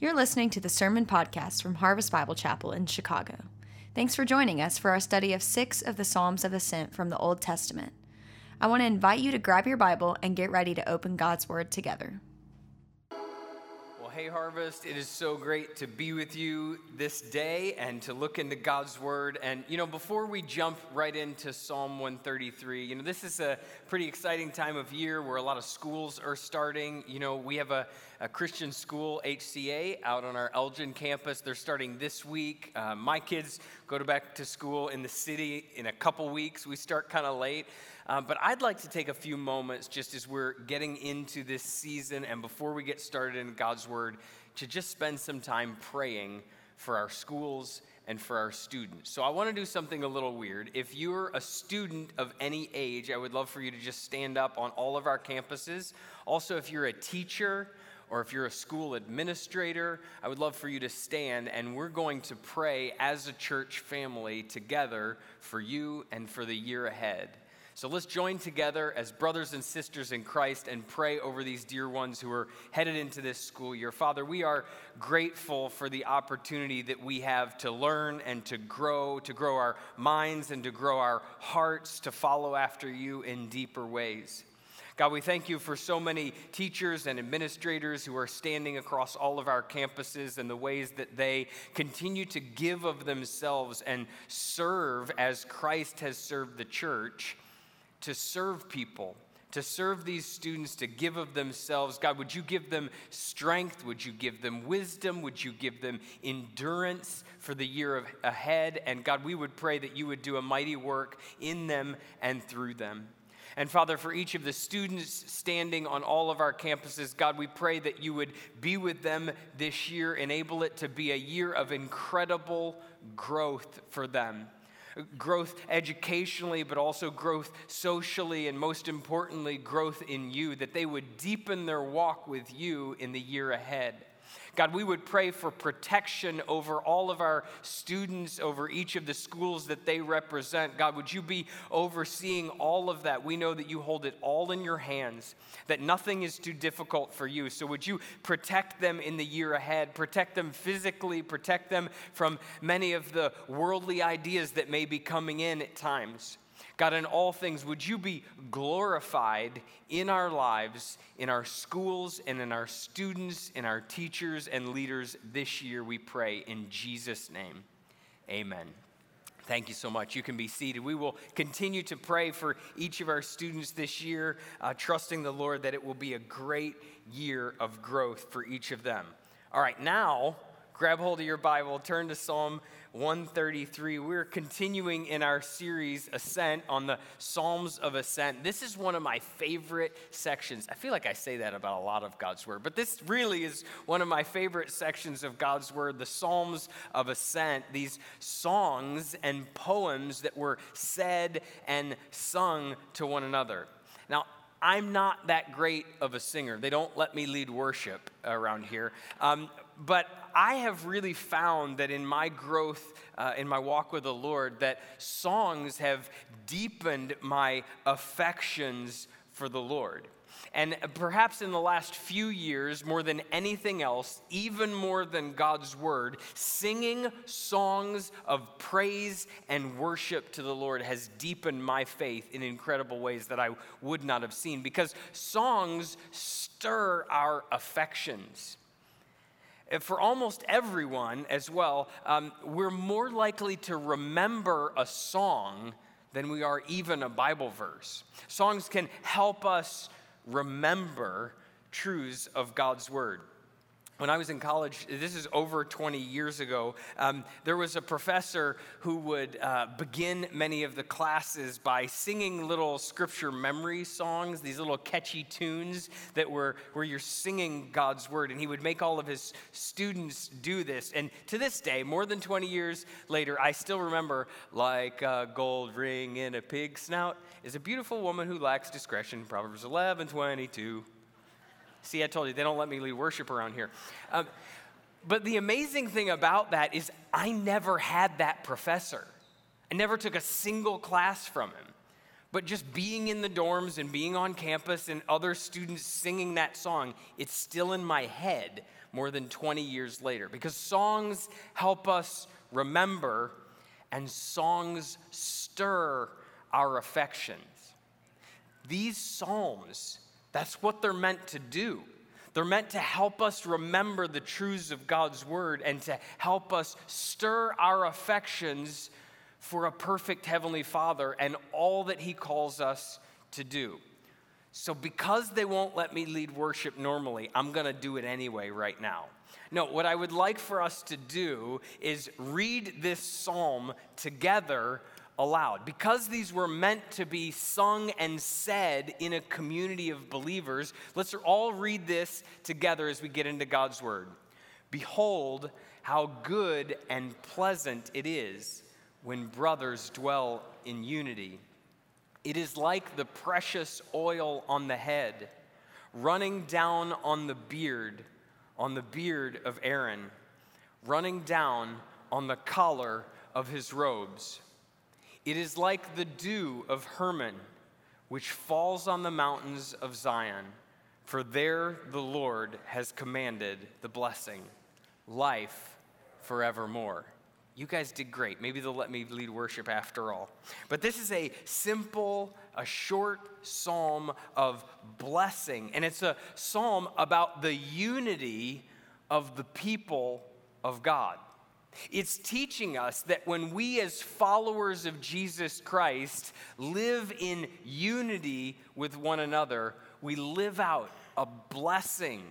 You're listening to the Sermon Podcast from Harvest Bible Chapel in Chicago. Thanks for joining us for our study of six of the Psalms of Ascent from the Old Testament. I want to invite you to grab your Bible and get ready to open God's Word together. Hey, Harvest, it is so great to be with you this day and to look into God's Word. And, you know, before we jump right into Psalm 133, you know, this is a pretty exciting time of year where a lot of schools are starting. You know, we have a, a Christian school, HCA, out on our Elgin campus. They're starting this week. Uh, my kids go to back to school in the city in a couple weeks. We start kind of late. Uh, but I'd like to take a few moments just as we're getting into this season and before we get started in God's Word to just spend some time praying for our schools and for our students. So I want to do something a little weird. If you're a student of any age, I would love for you to just stand up on all of our campuses. Also, if you're a teacher, or if you're a school administrator, I would love for you to stand and we're going to pray as a church family together for you and for the year ahead. So let's join together as brothers and sisters in Christ and pray over these dear ones who are headed into this school year. Father, we are grateful for the opportunity that we have to learn and to grow, to grow our minds and to grow our hearts, to follow after you in deeper ways. God, we thank you for so many teachers and administrators who are standing across all of our campuses and the ways that they continue to give of themselves and serve as Christ has served the church to serve people, to serve these students, to give of themselves. God, would you give them strength? Would you give them wisdom? Would you give them endurance for the year ahead? And God, we would pray that you would do a mighty work in them and through them. And Father, for each of the students standing on all of our campuses, God, we pray that you would be with them this year, enable it to be a year of incredible growth for them growth educationally, but also growth socially, and most importantly, growth in you, that they would deepen their walk with you in the year ahead. God, we would pray for protection over all of our students, over each of the schools that they represent. God, would you be overseeing all of that? We know that you hold it all in your hands, that nothing is too difficult for you. So would you protect them in the year ahead, protect them physically, protect them from many of the worldly ideas that may be coming in at times? God, in all things, would you be glorified in our lives, in our schools, and in our students, in our teachers and leaders this year, we pray in Jesus' name. Amen. Thank you so much. You can be seated. We will continue to pray for each of our students this year, uh, trusting the Lord that it will be a great year of growth for each of them. All right, now grab hold of your Bible, turn to Psalm 133. We're continuing in our series, Ascent, on the Psalms of Ascent. This is one of my favorite sections. I feel like I say that about a lot of God's Word, but this really is one of my favorite sections of God's Word, the Psalms of Ascent, these songs and poems that were said and sung to one another. Now, I'm not that great of a singer. They don't let me lead worship around here. Um, but I have really found that in my growth, uh, in my walk with the Lord, that songs have deepened my affections for the Lord. And perhaps in the last few years, more than anything else, even more than God's word, singing songs of praise and worship to the Lord has deepened my faith in incredible ways that I would not have seen because songs stir our affections for almost everyone as well, um, we're more likely to remember a song than we are even a Bible verse. Songs can help us remember truths of God's Word when I was in college, this is over 20 years ago, um, there was a professor who would uh, begin many of the classes by singing little scripture memory songs, these little catchy tunes that were where you're singing God's word. And he would make all of his students do this. And to this day, more than 20 years later, I still remember, like a gold ring in a pig's snout is a beautiful woman who lacks discretion, Proverbs 11, 22. See, I told you, they don't let me lead worship around here. Um, but the amazing thing about that is, I never had that professor. I never took a single class from him. But just being in the dorms and being on campus and other students singing that song, it's still in my head more than 20 years later because songs help us remember and songs stir our affections. These psalms, that's what they're meant to do. They're meant to help us remember the truths of God's word and to help us stir our affections for a perfect Heavenly Father and all that He calls us to do. So, because they won't let me lead worship normally, I'm going to do it anyway right now. No, what I would like for us to do is read this psalm together aloud. Because these were meant to be sung and said in a community of believers, let's all read this together as we get into God's word. Behold, how good and pleasant it is when brothers dwell in unity. It is like the precious oil on the head, running down on the beard, on the beard of Aaron, running down on the collar of his robes. It is like the dew of Hermon, which falls on the mountains of Zion, for there the Lord has commanded the blessing, life forevermore. You guys did great. Maybe they'll let me lead worship after all. But this is a simple, a short psalm of blessing. And it's a psalm about the unity of the people of God. It's teaching us that when we, as followers of Jesus Christ, live in unity with one another, we live out a blessing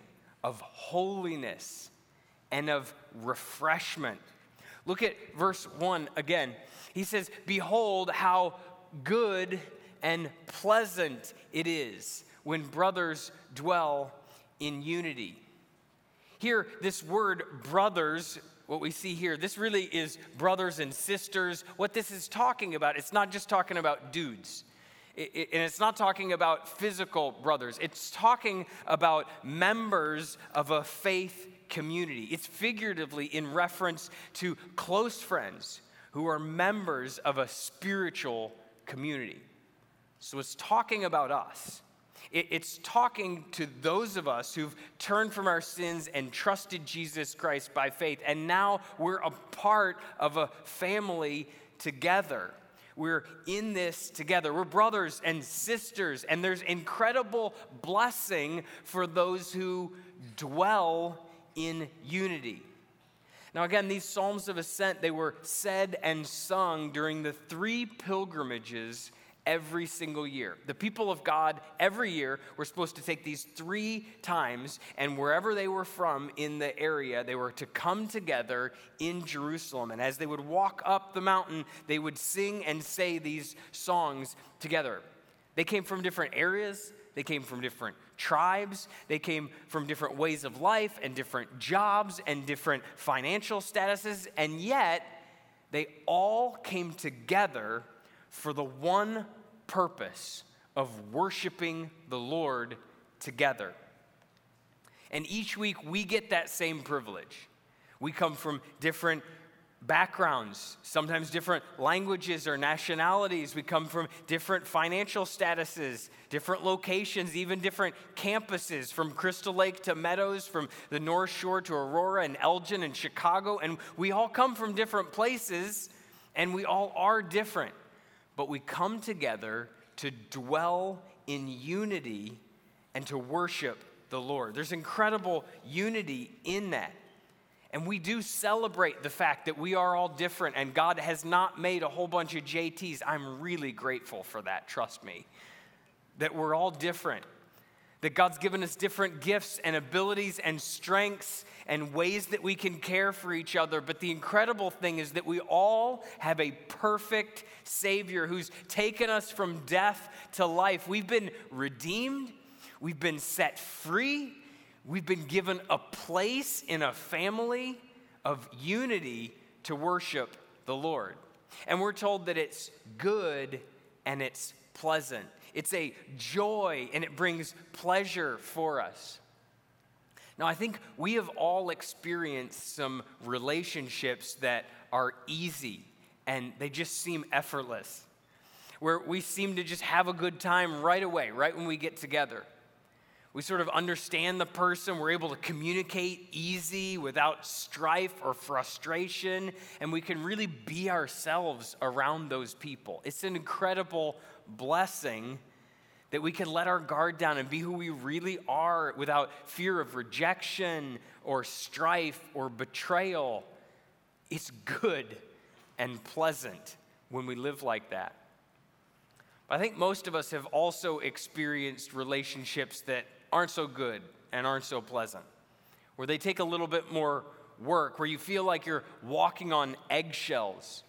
of holiness and of refreshment Look at verse 1 again. He says, Behold, how good and pleasant it is when brothers dwell in unity. Here, this word brothers, what we see here, this really is brothers and sisters. What this is talking about, it's not just talking about dudes. It, it, and it's not talking about physical brothers. It's talking about members of a faith community. It's figuratively in reference to close friends who are members of a spiritual community. So it's talking about us. It's talking to those of us who've turned from our sins and trusted Jesus Christ by faith. And now we're a part of a family together. We're in this together. We're brothers and sisters. And there's incredible blessing for those who dwell in unity. Now, again, these Psalms of Ascent, they were said and sung during the three pilgrimages every single year. The people of God every year were supposed to take these three times, and wherever they were from in the area, they were to come together in Jerusalem. And as they would walk up the mountain, they would sing and say these songs together. They came from different areas, they came from different tribes, they came from different ways of life and different jobs and different financial statuses, and yet they all came together for the one purpose of worshiping the Lord together. And each week we get that same privilege. We come from different backgrounds, sometimes different languages or nationalities. We come from different financial statuses, different locations, even different campuses, from Crystal Lake to Meadows, from the North Shore to Aurora and Elgin and Chicago. And we all come from different places, and we all are different. But we come together to dwell in unity and to worship the Lord. There's incredible unity in that. And we do celebrate the fact that we are all different and God has not made a whole bunch of JTs. I'm really grateful for that, trust me. That we're all different. That God's given us different gifts and abilities and strengths and ways that we can care for each other. But the incredible thing is that we all have a perfect Savior who's taken us from death to life. We've been redeemed, we've been set free, We've been given a place in a family of unity to worship the Lord. And we're told that it's good and it's pleasant. It's a joy and it brings pleasure for us. Now, I think we have all experienced some relationships that are easy and they just seem effortless. where we seem to just have a good time right away, right when we get together. We sort of understand the person, we're able to communicate easy without strife or frustration, and we can really be ourselves around those people. It's an incredible blessing that we can let our guard down and be who we really are without fear of rejection or strife or betrayal. It's good and pleasant when we live like that. But I think most of us have also experienced relationships that aren't so good and aren't so pleasant, where they take a little bit more work, where you feel like you're walking on eggshells,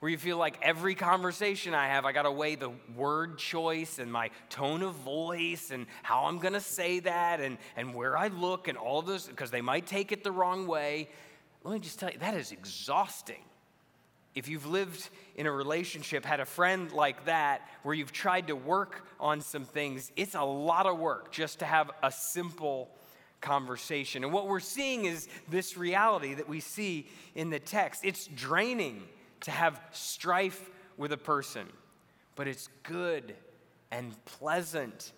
where you feel like every conversation I have, I got to weigh the word choice and my tone of voice and how I'm going to say that and, and where I look and all of those, because they might take it the wrong way. Let me just tell you, that is exhausting. If you've lived in a relationship, had a friend like that, where you've tried to work on some things, it's a lot of work just to have a simple conversation. And what we're seeing is this reality that we see in the text. It's draining to have strife with a person, but it's good and pleasant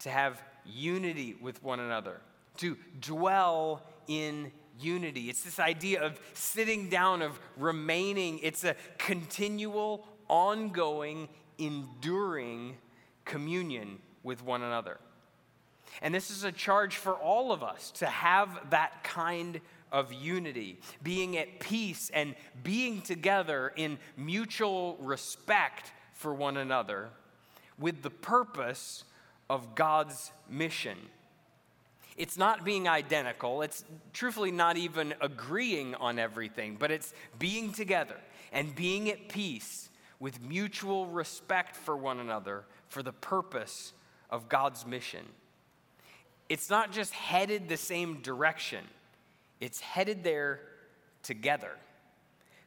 to have unity with one another, to dwell in unity. It's this idea of sitting down, of remaining. It's a continual, ongoing, enduring communion with one another. And this is a charge for all of us to have that kind of unity, being at peace and being together in mutual respect for one another with the purpose of God's mission. It's not being identical, it's truthfully not even agreeing on everything, but it's being together and being at peace with mutual respect for one another for the purpose of God's mission. It's not just headed the same direction it's headed there together.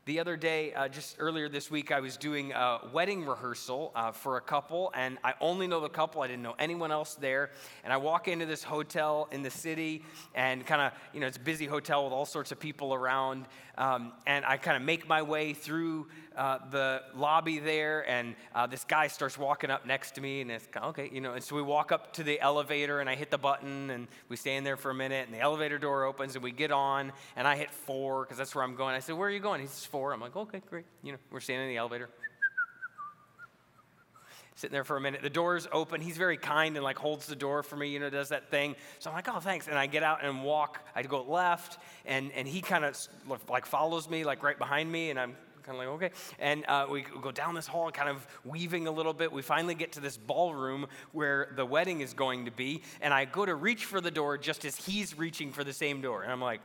The other day, uh, just earlier this week, I was doing a wedding rehearsal uh, for a couple, and I only know the couple. I didn't know anyone else there. And I walk into this hotel in the city, and kind of, you know, it's a busy hotel with all sorts of people around. Um, and I kind of make my way through uh, the lobby there, and uh, this guy starts walking up next to me, and it's okay, you know. And so we walk up to the elevator, and I hit the button, and we stand there for a minute, and the elevator door opens, and we get on, and I hit four because that's where I'm going. I said, "Where are you going?" He says, four. I'm like, "Okay, great." You know, we're standing in the elevator. Sitting there for a minute. The door's open. He's very kind and like holds the door for me, you know, does that thing. So I'm like, oh, thanks. And I get out and walk. I go left, and, and he kind of like follows me, like right behind me, and I'm kind of like, okay. And uh, we go down this hall, kind of weaving a little bit. We finally get to this ballroom where the wedding is going to be. And I go to reach for the door just as he's reaching for the same door. And I'm like,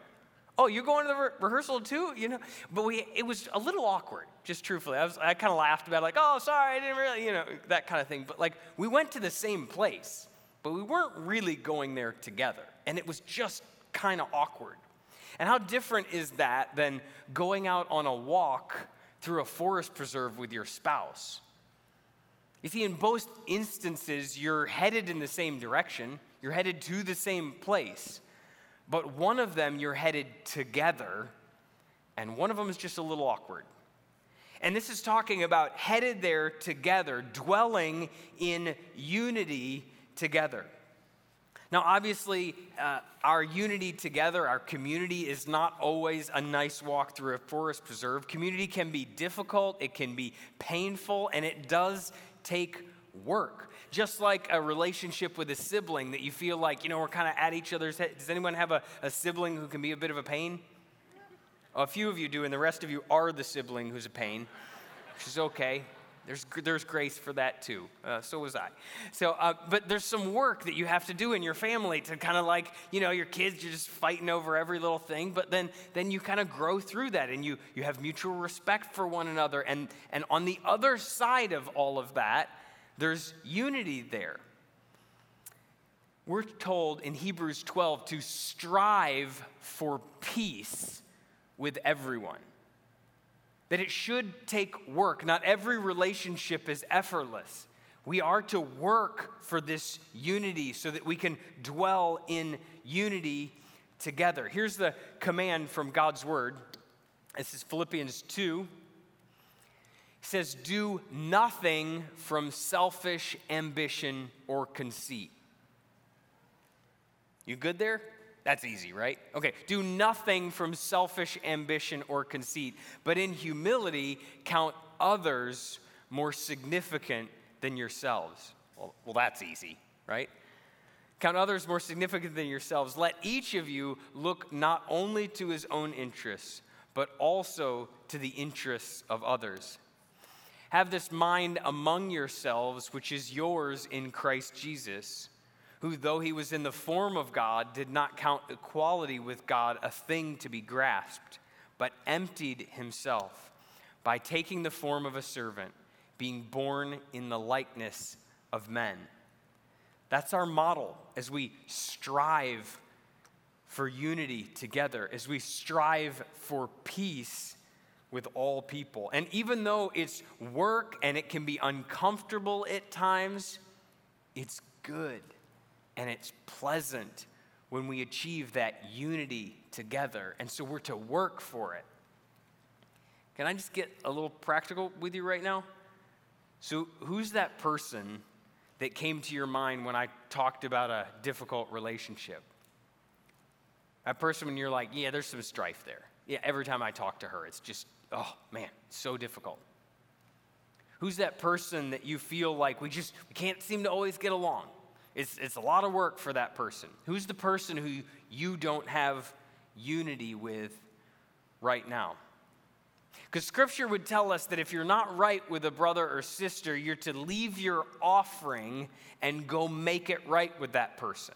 oh, you're going to the re- rehearsal too? You know, but we, it was a little awkward, just truthfully. I, was, I kind of laughed about it, like, oh, sorry, I didn't really, you know, that kind of thing. But like, we went to the same place, but we weren't really going there together. And it was just kind of awkward. And how different is that than going out on a walk through a forest preserve with your spouse? You see, in both instances, you're headed in the same direction, you're headed to the same place, but one of them you're headed together, and one of them is just a little awkward. And this is talking about headed there together, dwelling in unity together. Now, obviously, uh, our unity together, our community, is not always a nice walk through a forest preserve. Community can be difficult, it can be painful, and it does take work. Just like a relationship with a sibling that you feel like, you know, we're kind of at each other's head. Does anyone have a, a sibling who can be a bit of a pain? A few of you do, and the rest of you are the sibling who's a pain, which is okay. There's, there's grace for that too. Uh, so was I. So, uh, but there's some work that you have to do in your family to kind of like, you know, your kids, you're just fighting over every little thing, but then, then you kind of grow through that and you, you have mutual respect for one another. And, and on the other side of all of that, there's unity there. We're told in Hebrews 12 to strive for peace with everyone that it should take work. Not every relationship is effortless. We are to work for this unity so that we can dwell in unity together. Here's the command from God's word. This is Philippians 2. Says, Do nothing from selfish ambition or conceit. You good there? That's easy, right? Okay, do nothing from selfish ambition or conceit, but in humility count others more significant than yourselves. Well, well, that's easy, right? Count others more significant than yourselves. Let each of you look not only to his own interests, but also to the interests of others. Have this mind among yourselves, which is yours in Christ Jesus, who, though he was in the form of God, did not count equality with God a thing to be grasped, but emptied himself by taking the form of a servant, being born in the likeness of men. That's our model as we strive for unity together, as we strive for peace with all people. And even though it's work and it can be uncomfortable at times, it's good and it's pleasant when we achieve that unity together. And so we're to work for it. Can I just get a little practical with you right now? So, who's that person that came to your mind when I talked about a difficult relationship? That person when you're like, yeah, there's some strife there. Yeah, every time I talk to her, it's just, oh man, so difficult. Who's that person that you feel like we just we can't seem to always get along? It's, it's a lot of work for that person. Who's the person who you don't have unity with right now? Because scripture would tell us that if you're not right with a brother or sister, you're to leave your offering and go make it right with that person.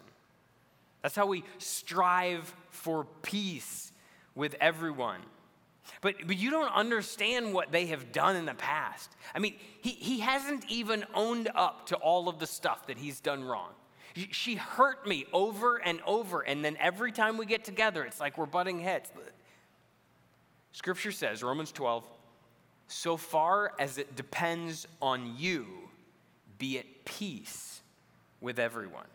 That's how we strive for peace with everyone. But, but you don't understand what they have done in the past. I mean, he, he hasn't even owned up to all of the stuff that he's done wrong. She hurt me over and over, and then every time we get together, it's like we're butting heads. Scripture says, Romans 12, so far as it depends on you, be at peace with everyone.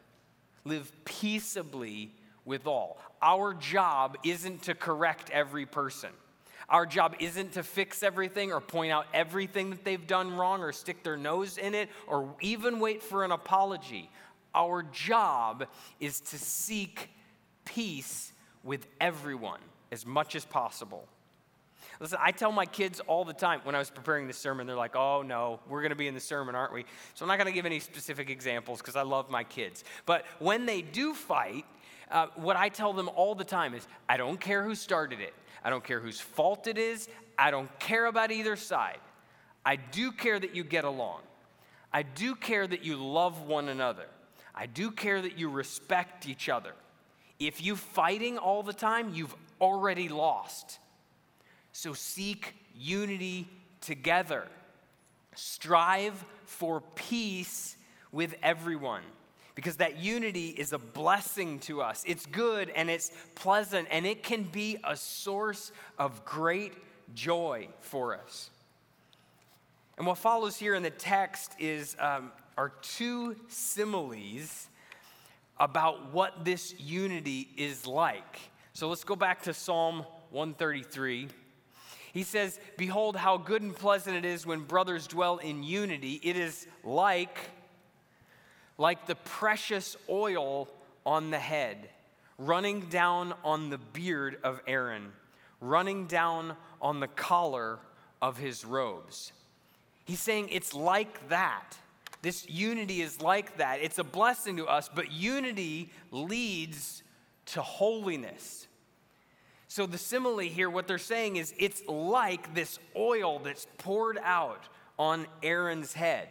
Live peaceably with all. Our job isn't to correct every person. Our job isn't to fix everything or point out everything that they've done wrong or stick their nose in it or even wait for an apology. Our job is to seek peace with everyone as much as possible. Listen, I tell my kids all the time when I was preparing this sermon, they're like, oh no, we're going to be in the sermon, aren't we? So I'm not going to give any specific examples because I love my kids. But when they do fight, uh, what I tell them all the time is I don't care who started it, I don't care whose fault it is, I don't care about either side. I do care that you get along. I do care that you love one another. I do care that you respect each other. If you're fighting all the time, you've already lost. So seek unity together. Strive for peace with everyone because that unity is a blessing to us. It's good and it's pleasant and it can be a source of great joy for us. And what follows here in the text is um, are two similes about what this unity is like. So let's go back to Psalm 133. He says, Behold, how good and pleasant it is when brothers dwell in unity. It is like, like the precious oil on the head, running down on the beard of Aaron, running down on the collar of his robes. He's saying it's like that. This unity is like that. It's a blessing to us, but unity leads to holiness. So, the simile here, what they're saying is it's like this oil that's poured out on Aaron's head.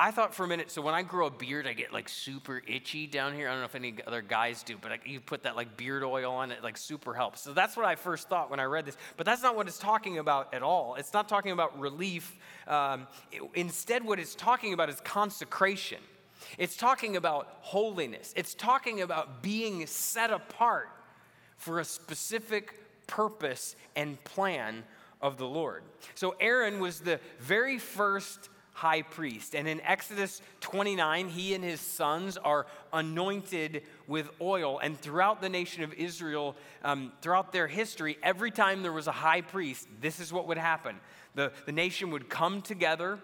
I thought for a minute, so when I grow a beard, I get like super itchy down here. I don't know if any other guys do, but I, you put that like beard oil on it, like super helps. So that's what I first thought when I read this. But that's not what it's talking about at all. It's not talking about relief. Um, it, instead, what it's talking about is consecration. It's talking about holiness. It's talking about being set apart for a specific purpose and plan of the Lord. So Aaron was the very first high priest. And in Exodus 29, he and his sons are anointed with oil. And throughout the nation of Israel, um, throughout their history, every time there was a high priest, this is what would happen the, the nation would come together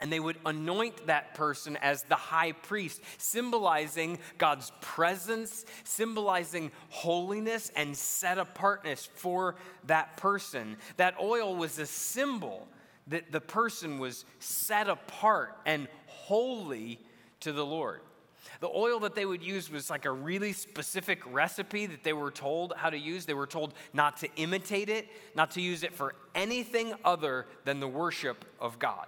and they would anoint that person as the high priest, symbolizing God's presence, symbolizing holiness and set apartness for that person. That oil was a symbol that the person was set apart and holy to the Lord. The oil that they would use was like a really specific recipe that they were told how to use. They were told not to imitate it, not to use it for anything other than the worship of God.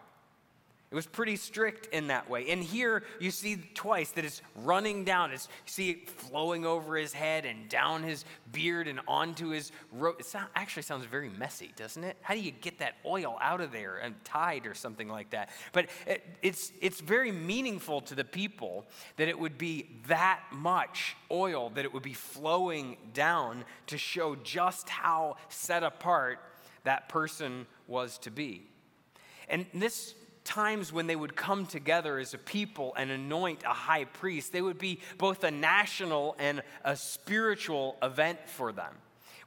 It was pretty strict in that way. And here you see twice that it's running down. It's, you see it flowing over his head and down his beard and onto his robe. It sound, actually sounds very messy, doesn't it? How do you get that oil out of there and Tide or something like that? But it, it's, it's very meaningful to the people that it would be that much oil, that it would be flowing down to show just how set apart that person was to be. And this times when they would come together as a people and anoint a high priest, they would be both a national and a spiritual event for them.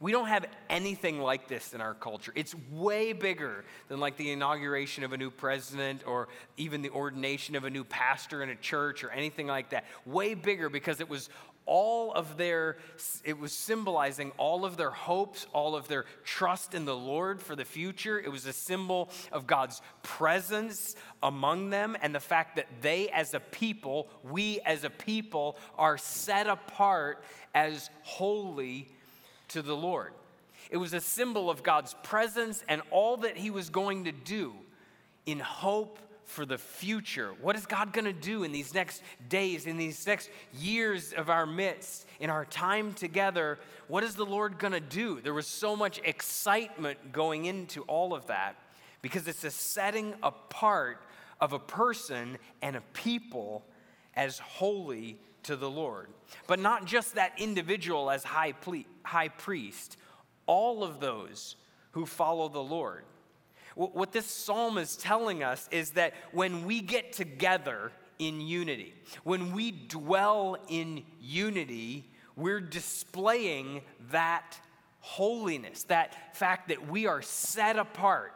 We don't have anything like this in our culture. It's way bigger than like the inauguration of a new president or even the ordination of a new pastor in a church or anything like that. Way bigger because it was all of their, it was symbolizing all of their hopes, all of their trust in the Lord for the future. It was a symbol of God's presence among them and the fact that they as a people, we as a people, are set apart as holy to the Lord. It was a symbol of God's presence and all that He was going to do in hope for the future. What is God going to do in these next days, in these next years of our midst, in our time together? What is the Lord going to do? There was so much excitement going into all of that because it's a setting apart of a person and a people as holy to the Lord. But not just that individual as high, ple- high priest, all of those who follow the Lord. What this psalm is telling us is that when we get together in unity, when we dwell in unity, we're displaying that holiness, that fact that we are set apart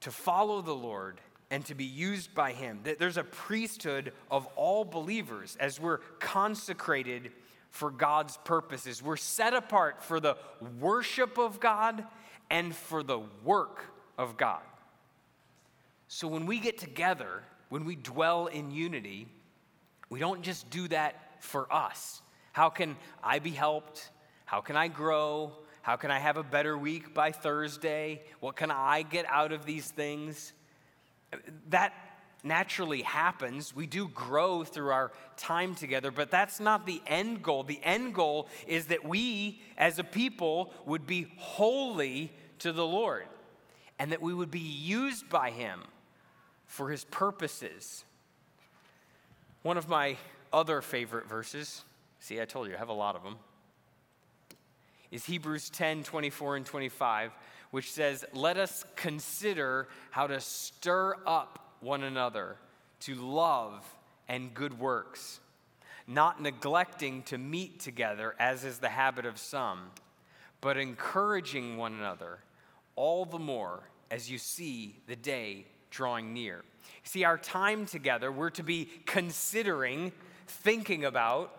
to follow the Lord and to be used by Him. That there's a priesthood of all believers as we're consecrated for God's purposes. We're set apart for the worship of God and for the work of God. So when we get together, when we dwell in unity, we don't just do that for us. How can I be helped? How can I grow? How can I have a better week by Thursday? What can I get out of these things? That naturally happens. We do grow through our time together, but that's not the end goal. The end goal is that we, as a people, would be holy to the Lord and that we would be used by Him for His purposes. One of my other favorite verses, see, I told you, I have a lot of them, is Hebrews 10 24 and 25, which says, Let us consider how to stir up one another to love and good works, not neglecting to meet together, as is the habit of some, but encouraging one another, all the more as you see the day drawing near. See, our time together, we're to be considering, thinking about,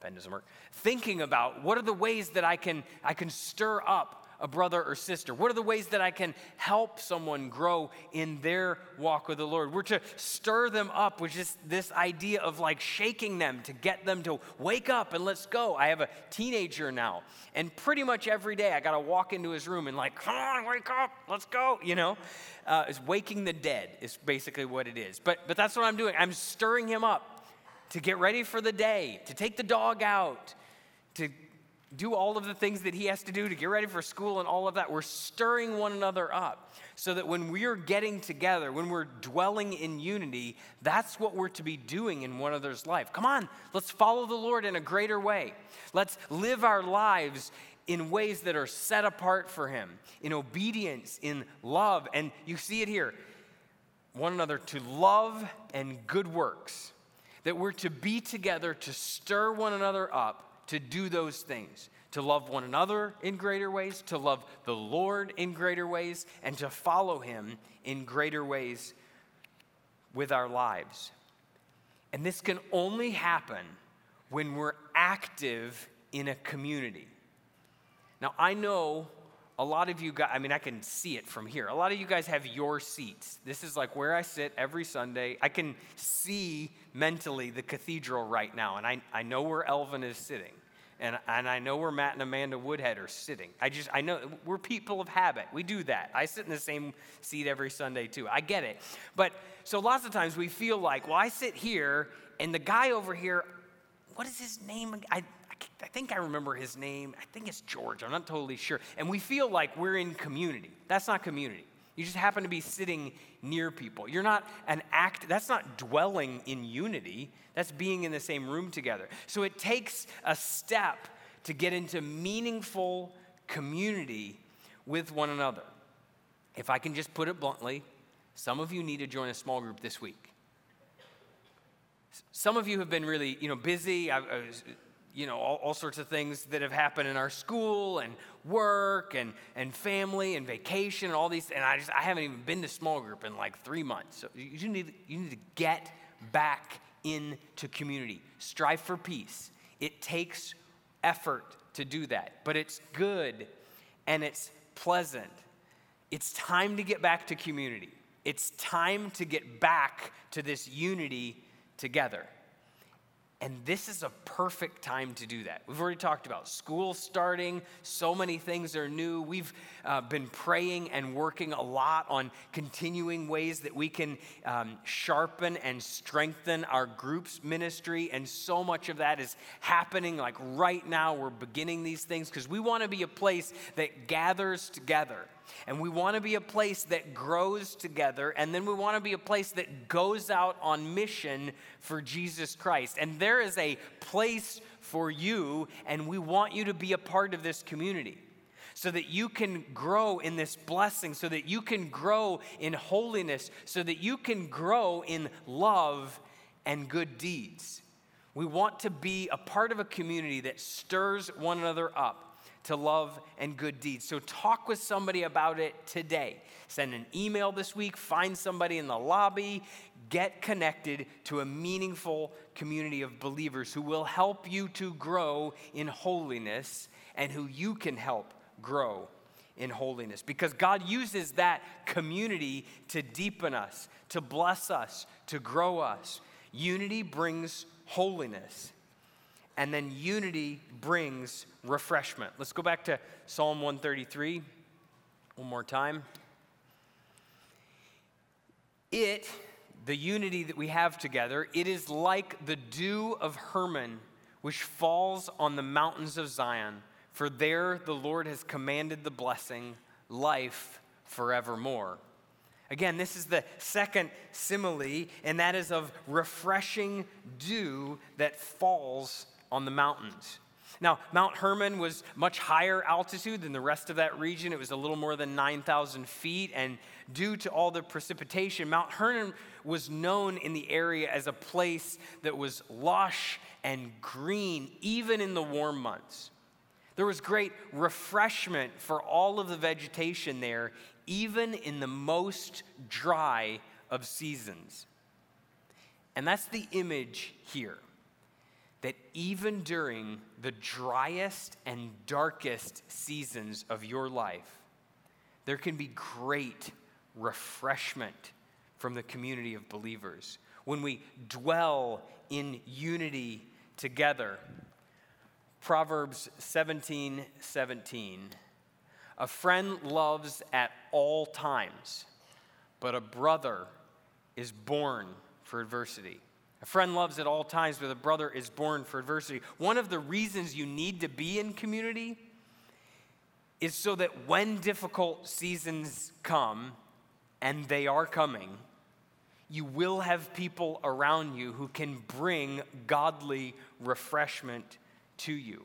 pen doesn't work, thinking about what are the ways that I can, I can stir up a brother or sister? What are the ways that I can help someone grow in their walk with the Lord? We're to stir them up, which is this idea of like shaking them to get them to wake up and let's go. I have a teenager now, and pretty much every day I got to walk into his room and like, come on, wake up, let's go, you know? Uh, it's waking the dead is basically what it is. But, but that's what I'm doing. I'm stirring him up to get ready for the day, to take the dog out, to do all of the things that he has to do to get ready for school and all of that. We're stirring one another up so that when we're getting together, when we're dwelling in unity, that's what we're to be doing in one another's life. Come on, let's follow the Lord in a greater way. Let's live our lives in ways that are set apart for him, in obedience, in love. And you see it here. one another to love and good works, that we're to be together to stir one another up to do those things, to love one another in greater ways, to love the Lord in greater ways, and to follow him in greater ways with our lives. And this can only happen when we're active in a community. Now, I know a lot of you guys, I mean, I can see it from here. A lot of you guys have your seats. This is like where I sit every Sunday. I can see mentally the cathedral right now, and I, I know where Elvin is sitting. And, and I know where Matt and Amanda Woodhead are sitting. I just, I know we're people of habit. We do that. I sit in the same seat every Sunday too. I get it. But so lots of times we feel like, well, I sit here and the guy over here, what is his name? I, I think I remember his name. I think it's George. I'm not totally sure. And we feel like we're in community. That's not community. You just happen to be sitting near people. You're not an act, that's not dwelling in unity. That's being in the same room together. So it takes a step to get into meaningful community with one another. If I can just put it bluntly, some of you need to join a small group this week. Some of you have been really, you know, busy. I, I was, you know, all, all, sorts of things that have happened in our school and work and, and family and vacation and all these. And I just, I haven't even been to small group in like three months. So you need, you need to get back into community. Strive for peace. It takes effort to do that, but it's good and it's pleasant. It's time to get back to community. It's time to get back to this unity together. And this is a perfect time to do that. We've already talked about school starting, so many things are new. We've uh, been praying and working a lot on continuing ways that we can um, sharpen and strengthen our groups ministry. And so much of that is happening like right now. We're beginning these things because we want to be a place that gathers together and we want to be a place that grows together. And then we want to be a place that goes out on mission for Jesus Christ. And there is a place for you, and we want you to be a part of this community so that you can grow in this blessing, so that you can grow in holiness, so that you can grow in love and good deeds. We want to be a part of a community that stirs one another up to love and good deeds. So talk with somebody about it today. Send an email this week, find somebody in the lobby, get connected to a meaningful community of believers who will help you to grow in holiness and who you can help grow in holiness because God uses that community to deepen us, to bless us, to grow us. Unity brings holiness and then unity brings refreshment. Let's go back to Psalm 133 one more time. It, the unity that we have together, it is like the dew of Hermon, which falls on the mountains of Zion. For there the Lord has commanded the blessing, life forevermore. Again, this is the second simile, and that is of refreshing dew that falls on the mountains. Now, Mount Hermon was much higher altitude than the rest of that region. It was a little more than 9,000 feet. And due to all the precipitation, Mount Hermon was known in the area as a place that was lush and green, even in the warm months. There was great refreshment for all of the vegetation there, even in the most dry of seasons. And that's the image here that even during the driest and darkest seasons of your life, there can be great refreshment from the community of believers. When we dwell in unity together. Proverbs 17 17. A friend loves at all times, but a brother is born for adversity. A friend loves at all times, but a brother is born for adversity. One of the reasons you need to be in community is so that when difficult seasons come, and they are coming, you will have people around you who can bring godly refreshment to you.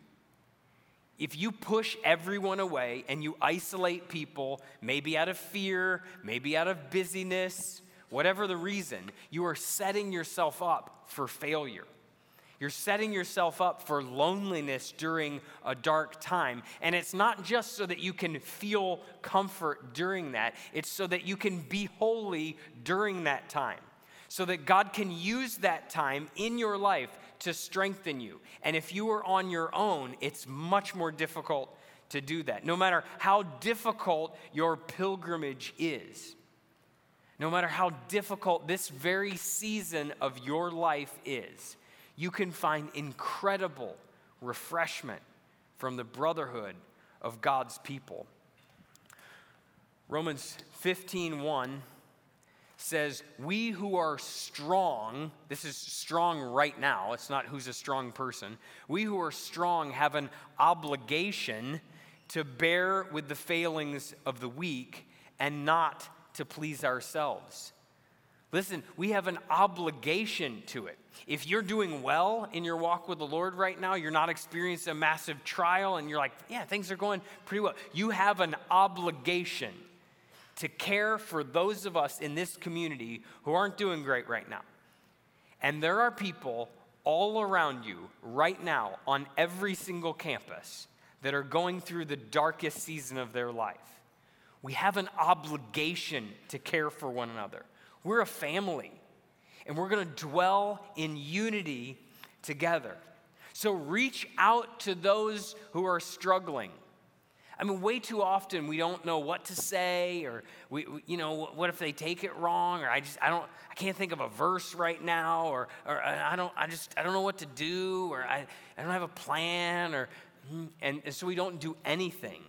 If you push everyone away and you isolate people, maybe out of fear, maybe out of busyness, whatever the reason, you are setting yourself up for failure. You're setting yourself up for loneliness during a dark time. And it's not just so that you can feel comfort during that, it's so that you can be holy during that time. So that God can use that time in your life to strengthen you. And if you are on your own, it's much more difficult to do that. No matter how difficult your pilgrimage is, no matter how difficult this very season of your life is, you can find incredible refreshment from the brotherhood of God's people. Romans 15:1 says, "We who are strong, this is strong right now, it's not who's a strong person. We who are strong have an obligation to bear with the failings of the weak and not to please ourselves." Listen, we have an obligation to it. If you're doing well in your walk with the Lord right now, you're not experiencing a massive trial, and you're like, yeah, things are going pretty well. You have an obligation to care for those of us in this community who aren't doing great right now. And there are people all around you right now on every single campus that are going through the darkest season of their life. We have an obligation to care for one another. We're a family, and we're going to dwell in unity together. So reach out to those who are struggling. I mean, way too often we don't know what to say, or we, we, you know, what if they take it wrong, or I just, I don't, I can't think of a verse right now, or, or I don't, I just, I don't know what to do, or I, I don't have a plan, or, hmm, and, and so we don't do anything.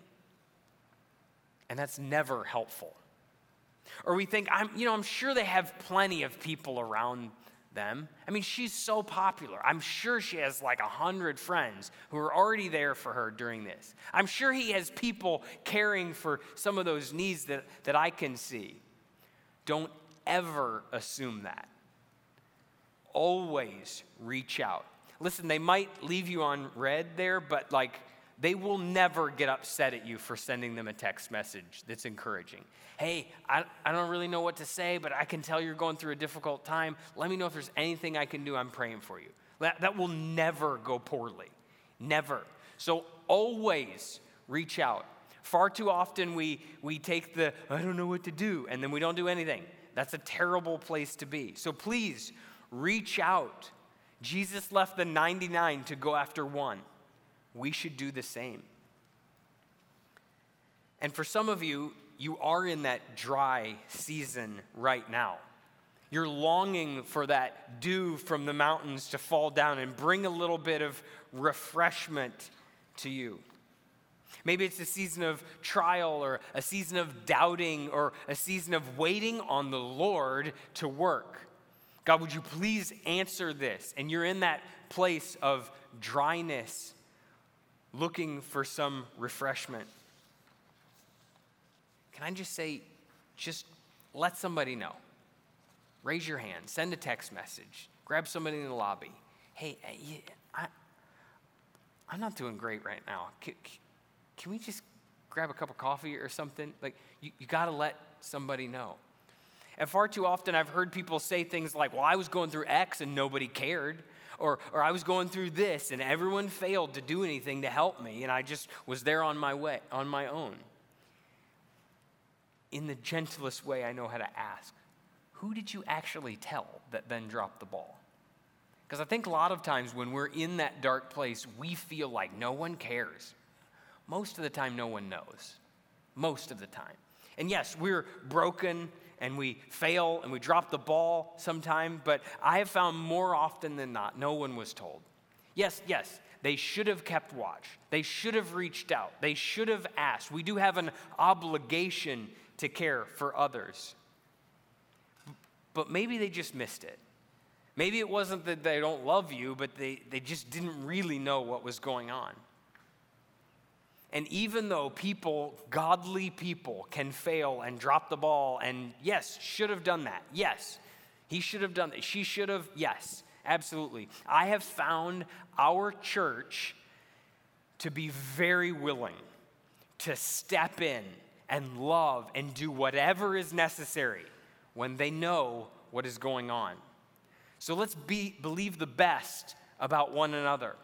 And that's never helpful. Or we think, I'm, you know, I'm sure they have plenty of people around them. I mean, she's so popular. I'm sure she has like a hundred friends who are already there for her during this. I'm sure he has people caring for some of those needs that, that I can see. Don't ever assume that. Always reach out. Listen, they might leave you on read there, but like they will never get upset at you for sending them a text message that's encouraging. Hey, I, I don't really know what to say, but I can tell you're going through a difficult time. Let me know if there's anything I can do. I'm praying for you. That, that will never go poorly. Never. So always reach out. Far too often we, we take the, I don't know what to do, and then we don't do anything. That's a terrible place to be. So please reach out. Jesus left the 99 to go after one we should do the same. And for some of you, you are in that dry season right now. You're longing for that dew from the mountains to fall down and bring a little bit of refreshment to you. Maybe it's a season of trial or a season of doubting or a season of waiting on the Lord to work. God, would you please answer this? And you're in that place of dryness looking for some refreshment, can I just say, just let somebody know? Raise your hand, send a text message, grab somebody in the lobby. Hey, uh, I, I'm not doing great right now. Can, can we just grab a cup of coffee or something? Like, you, you got to let somebody know. And far too often, I've heard people say things like, Well, I was going through X and nobody cared. Or, or I was going through this and everyone failed to do anything to help me and I just was there on my way, on my own. In the gentlest way I know how to ask, who did you actually tell that then dropped the ball? Because I think a lot of times when we're in that dark place, we feel like no one cares. Most of the time, no one knows. Most of the time. And yes, we're broken and we fail and we drop the ball sometime, but I have found more often than not, no one was told. Yes, yes, they should have kept watch. They should have reached out. They should have asked. We do have an obligation to care for others. But maybe they just missed it. Maybe it wasn't that they don't love you, but they, they just didn't really know what was going on. And even though people, godly people, can fail and drop the ball, and yes, should have done that. Yes, he should have done that. She should have. Yes, absolutely. I have found our church to be very willing to step in and love and do whatever is necessary when they know what is going on. So let's be, believe the best about one another.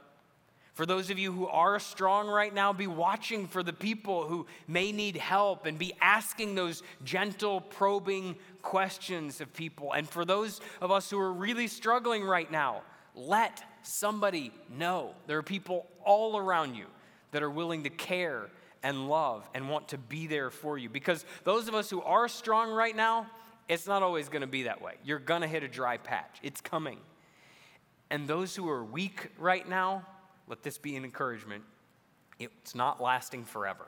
For those of you who are strong right now, be watching for the people who may need help and be asking those gentle, probing questions of people. And for those of us who are really struggling right now, let somebody know. There are people all around you that are willing to care and love and want to be there for you. Because those of us who are strong right now, it's not always going to be that way. You're going to hit a dry patch, it's coming. And those who are weak right now, let this be an encouragement. It's not lasting forever.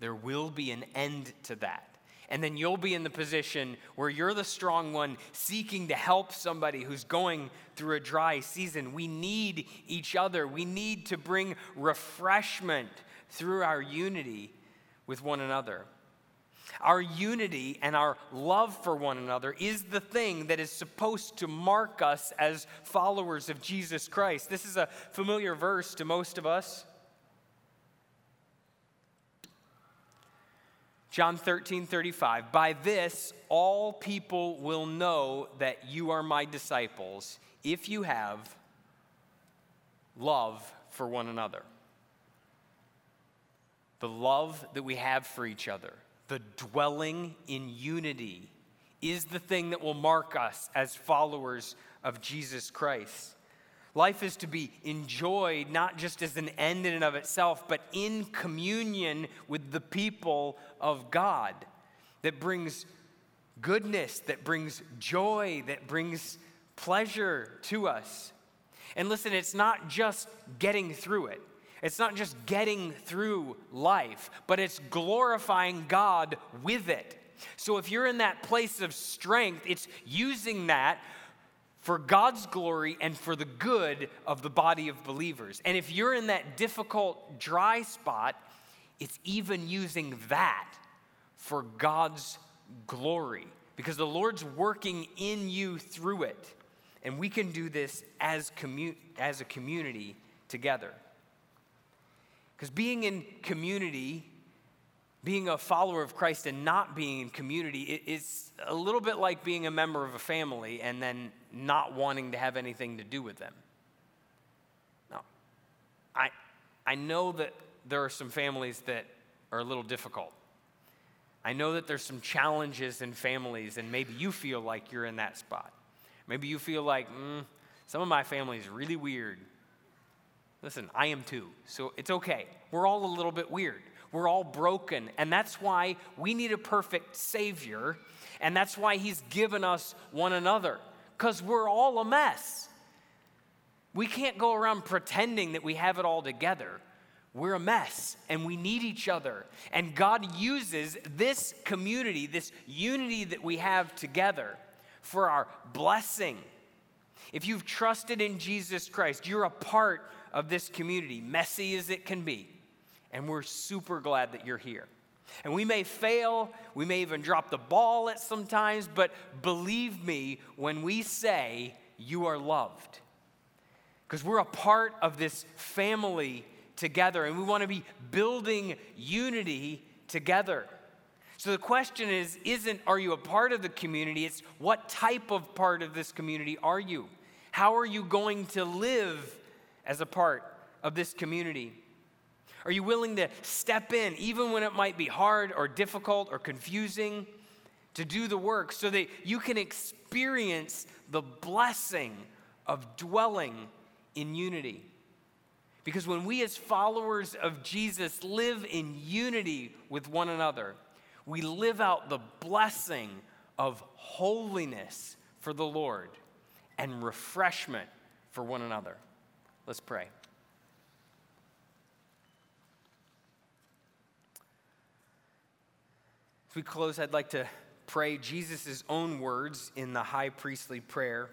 There will be an end to that. And then you'll be in the position where you're the strong one seeking to help somebody who's going through a dry season. We need each other. We need to bring refreshment through our unity with one another. Our unity and our love for one another is the thing that is supposed to mark us as followers of Jesus Christ. This is a familiar verse to most of us. John 13, 35. By this, all people will know that you are my disciples if you have love for one another. The love that we have for each other the dwelling in unity is the thing that will mark us as followers of Jesus Christ. Life is to be enjoyed not just as an end in and of itself, but in communion with the people of God that brings goodness, that brings joy, that brings pleasure to us. And listen, it's not just getting through it. It's not just getting through life, but it's glorifying God with it. So if you're in that place of strength, it's using that for God's glory and for the good of the body of believers. And if you're in that difficult, dry spot, it's even using that for God's glory because the Lord's working in you through it. And we can do this as, commu- as a community together. Because being in community, being a follower of Christ and not being in community is a little bit like being a member of a family and then not wanting to have anything to do with them. Now, I, I know that there are some families that are a little difficult. I know that there's some challenges in families, and maybe you feel like you're in that spot. Maybe you feel like, mm, some of my family is really weird. Listen, I am too, so it's okay. We're all a little bit weird. We're all broken, and that's why we need a perfect Savior, and that's why He's given us one another, because we're all a mess. We can't go around pretending that we have it all together. We're a mess and we need each other. And God uses this community, this unity that we have together, for our blessing. If you've trusted in Jesus Christ, you're a part of this community, messy as it can be. And we're super glad that you're here. And we may fail, we may even drop the ball at some times, but believe me when we say you are loved. Because we're a part of this family together and we want to be building unity together. So the question is isn't are you a part of the community? It's what type of part of this community are you? How are you going to live as a part of this community? Are you willing to step in, even when it might be hard or difficult or confusing, to do the work so that you can experience the blessing of dwelling in unity? Because when we, as followers of Jesus, live in unity with one another, we live out the blessing of holiness for the Lord and refreshment for one another. Let's pray. As we close, I'd like to pray Jesus' own words in the high priestly prayer.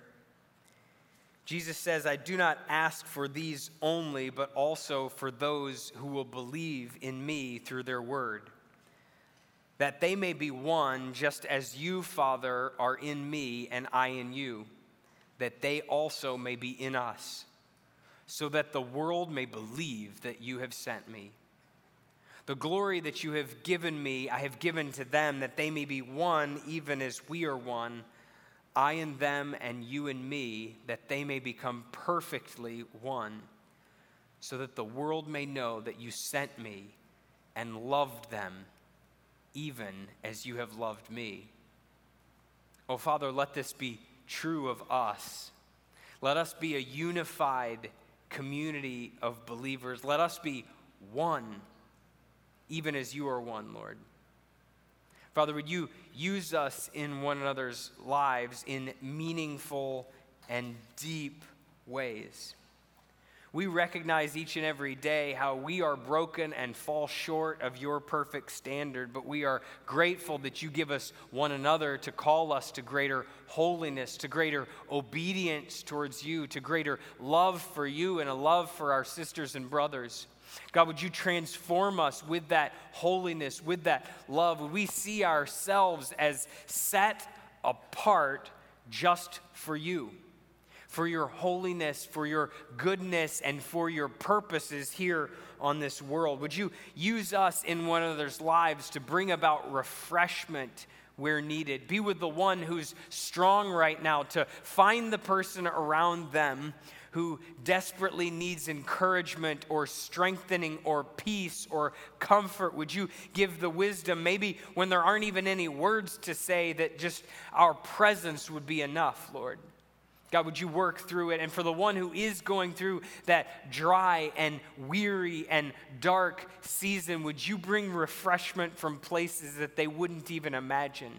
Jesus says, I do not ask for these only, but also for those who will believe in me through their word, that they may be one, just as you, Father, are in me and I in you, that they also may be in us so that the world may believe that you have sent me. The glory that you have given me, I have given to them, that they may be one, even as we are one. I and them, and you and me, that they may become perfectly one, so that the world may know that you sent me and loved them, even as you have loved me. Oh, Father, let this be true of us. Let us be a unified community of believers. Let us be one, even as you are one, Lord. Father, would you use us in one another's lives in meaningful and deep ways? We recognize each and every day how we are broken and fall short of your perfect standard, but we are grateful that you give us one another to call us to greater holiness, to greater obedience towards you, to greater love for you and a love for our sisters and brothers. God, would you transform us with that holiness, with that love? Would we see ourselves as set apart just for you? For your holiness, for your goodness, and for your purposes here on this world. Would you use us in one another's lives to bring about refreshment where needed? Be with the one who's strong right now to find the person around them who desperately needs encouragement or strengthening or peace or comfort? Would you give the wisdom, maybe when there aren't even any words to say, that just our presence would be enough, Lord? God, would you work through it? And for the one who is going through that dry and weary and dark season, would you bring refreshment from places that they wouldn't even imagine?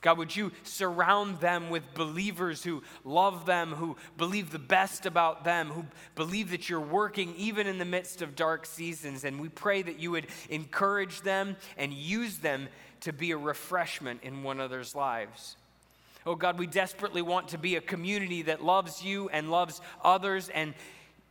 God, would you surround them with believers who love them, who believe the best about them, who believe that you're working even in the midst of dark seasons? And we pray that you would encourage them and use them to be a refreshment in one another's lives. Oh God, we desperately want to be a community that loves you and loves others and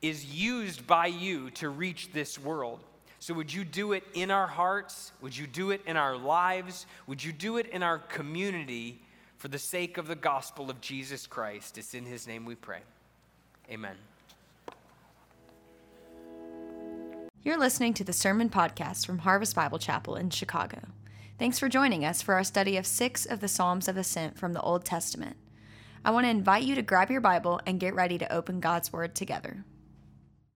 is used by you to reach this world. So, would you do it in our hearts? Would you do it in our lives? Would you do it in our community for the sake of the gospel of Jesus Christ? It's in his name we pray. Amen. You're listening to the Sermon Podcast from Harvest Bible Chapel in Chicago. Thanks for joining us for our study of six of the Psalms of Ascent from the Old Testament. I want to invite you to grab your Bible and get ready to open God's Word together.